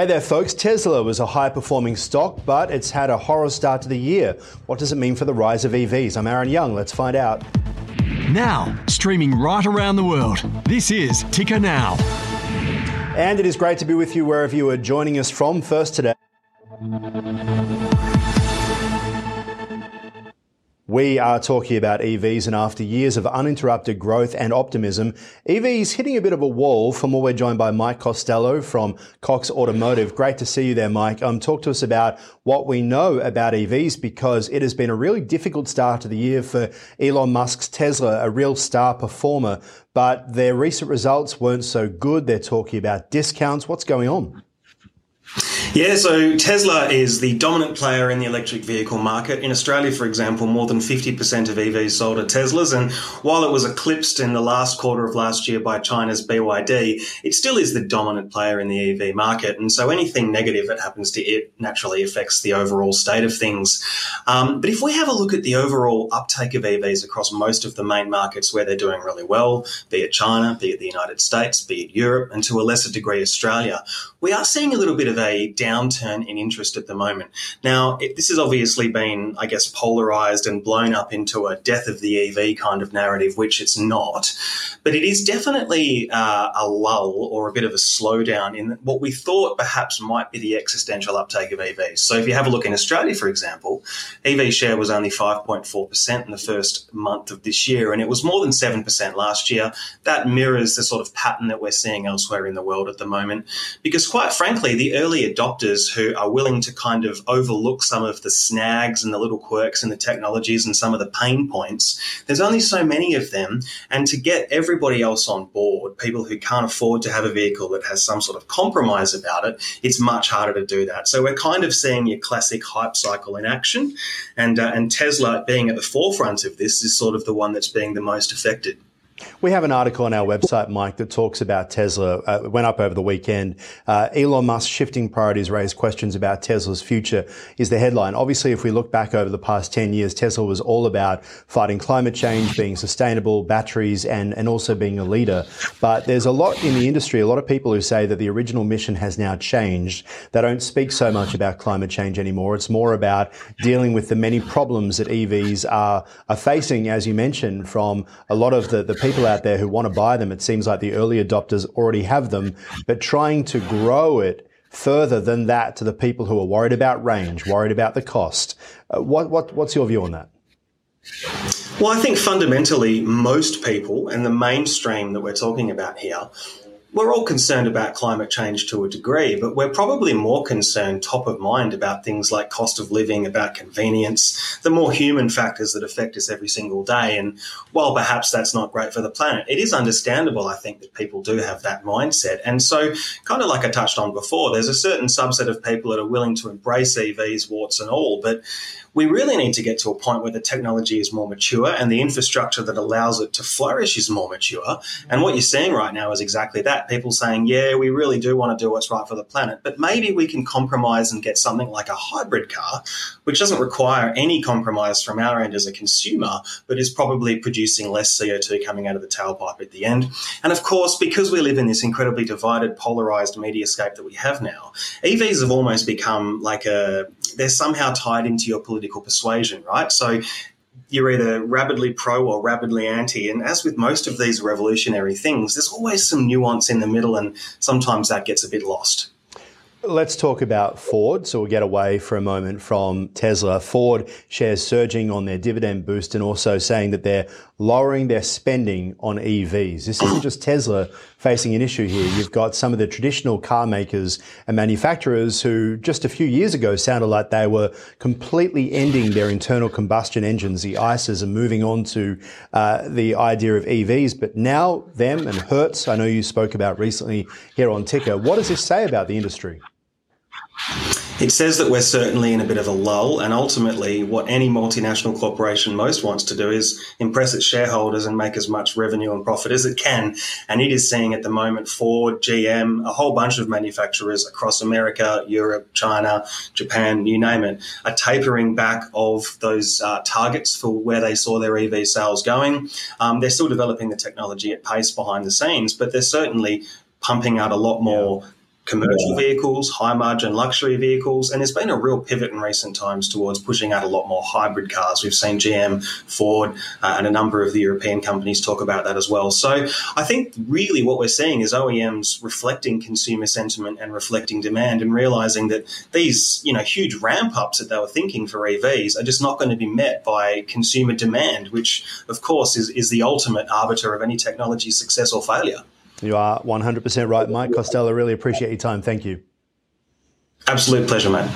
Hey there, folks. Tesla was a high performing stock, but it's had a horror start to the year. What does it mean for the rise of EVs? I'm Aaron Young. Let's find out. Now, streaming right around the world, this is Ticker Now. And it is great to be with you wherever you are joining us from first today. We are talking about EVs, and after years of uninterrupted growth and optimism, EVs hitting a bit of a wall. For more, we're joined by Mike Costello from Cox Automotive. Great to see you there, Mike. Um, talk to us about what we know about EVs because it has been a really difficult start to the year for Elon Musk's Tesla, a real star performer, but their recent results weren't so good. They're talking about discounts. What's going on? Yeah, so Tesla is the dominant player in the electric vehicle market. In Australia, for example, more than 50% of EVs sold are Teslas. And while it was eclipsed in the last quarter of last year by China's BYD, it still is the dominant player in the EV market. And so anything negative that happens to it naturally affects the overall state of things. Um, but if we have a look at the overall uptake of EVs across most of the main markets where they're doing really well, be it China, be it the United States, be it Europe, and to a lesser degree Australia, we are seeing a little bit of a downturn in interest at the moment. Now, it, this has obviously been, I guess, polarized and blown up into a death of the EV kind of narrative, which it's not. But it is definitely uh, a lull or a bit of a slowdown in what we thought perhaps might be the existential uptake of EVs. So if you have a look in Australia, for example, EV share was only 5.4% in the first month of this year, and it was more than 7% last year. That mirrors the sort of pattern that we're seeing elsewhere in the world at the moment. Because quite frankly, the early adopters adopters who are willing to kind of overlook some of the snags and the little quirks and the technologies and some of the pain points. There's only so many of them. And to get everybody else on board, people who can't afford to have a vehicle that has some sort of compromise about it, it's much harder to do that. So we're kind of seeing your classic hype cycle in action. And, uh, and Tesla being at the forefront of this is sort of the one that's being the most affected. We have an article on our website, Mike, that talks about Tesla. Uh, it went up over the weekend. Uh, Elon Musk shifting priorities raised questions about Tesla's future is the headline. Obviously, if we look back over the past 10 years, Tesla was all about fighting climate change, being sustainable, batteries, and, and also being a leader. But there's a lot in the industry, a lot of people who say that the original mission has now changed. They don't speak so much about climate change anymore. It's more about dealing with the many problems that EVs are, are facing, as you mentioned, from a lot of the, the people people out there who want to buy them. It seems like the early adopters already have them, but trying to grow it further than that to the people who are worried about range, worried about the cost. Uh, what, what, what's your view on that? Well, I think fundamentally, most people and the mainstream that we're talking about here we're all concerned about climate change to a degree, but we're probably more concerned top of mind about things like cost of living, about convenience, the more human factors that affect us every single day. And while perhaps that's not great for the planet, it is understandable, I think, that people do have that mindset. And so, kind of like I touched on before, there's a certain subset of people that are willing to embrace EVs, warts and all, but we really need to get to a point where the technology is more mature and the infrastructure that allows it to flourish is more mature. And what you're seeing right now is exactly that. People saying, yeah, we really do want to do what's right for the planet, but maybe we can compromise and get something like a hybrid car, which doesn't require any compromise from our end as a consumer, but is probably producing less CO2 coming out of the tailpipe at the end. And of course, because we live in this incredibly divided, polarized mediascape that we have now, EVs have almost become like a, they're somehow tied into your political persuasion, right? So you're either rabidly pro or rabidly anti. And as with most of these revolutionary things, there's always some nuance in the middle, and sometimes that gets a bit lost. Let's talk about Ford. So we'll get away for a moment from Tesla. Ford shares surging on their dividend boost and also saying that they're lowering their spending on EVs. This isn't just Tesla facing an issue here. You've got some of the traditional car makers and manufacturers who just a few years ago sounded like they were completely ending their internal combustion engines, the ICEs, and moving on to uh, the idea of EVs. But now them and Hertz, I know you spoke about recently here on Ticker. What does this say about the industry? It says that we're certainly in a bit of a lull, and ultimately, what any multinational corporation most wants to do is impress its shareholders and make as much revenue and profit as it can. And it is seeing at the moment Ford, GM, a whole bunch of manufacturers across America, Europe, China, Japan, you name it, a tapering back of those uh, targets for where they saw their EV sales going. Um, they're still developing the technology at pace behind the scenes, but they're certainly pumping out a lot more. Yeah commercial vehicles, high margin luxury vehicles, and there's been a real pivot in recent times towards pushing out a lot more hybrid cars. We've seen GM, Ford, uh, and a number of the European companies talk about that as well. So I think really what we're seeing is OEMs reflecting consumer sentiment and reflecting demand and realizing that these, you know, huge ramp ups that they were thinking for EVs are just not going to be met by consumer demand, which of course is, is the ultimate arbiter of any technology success or failure. You are 100% right, Mike Costello. Really appreciate your time. Thank you. Absolute pleasure, mate.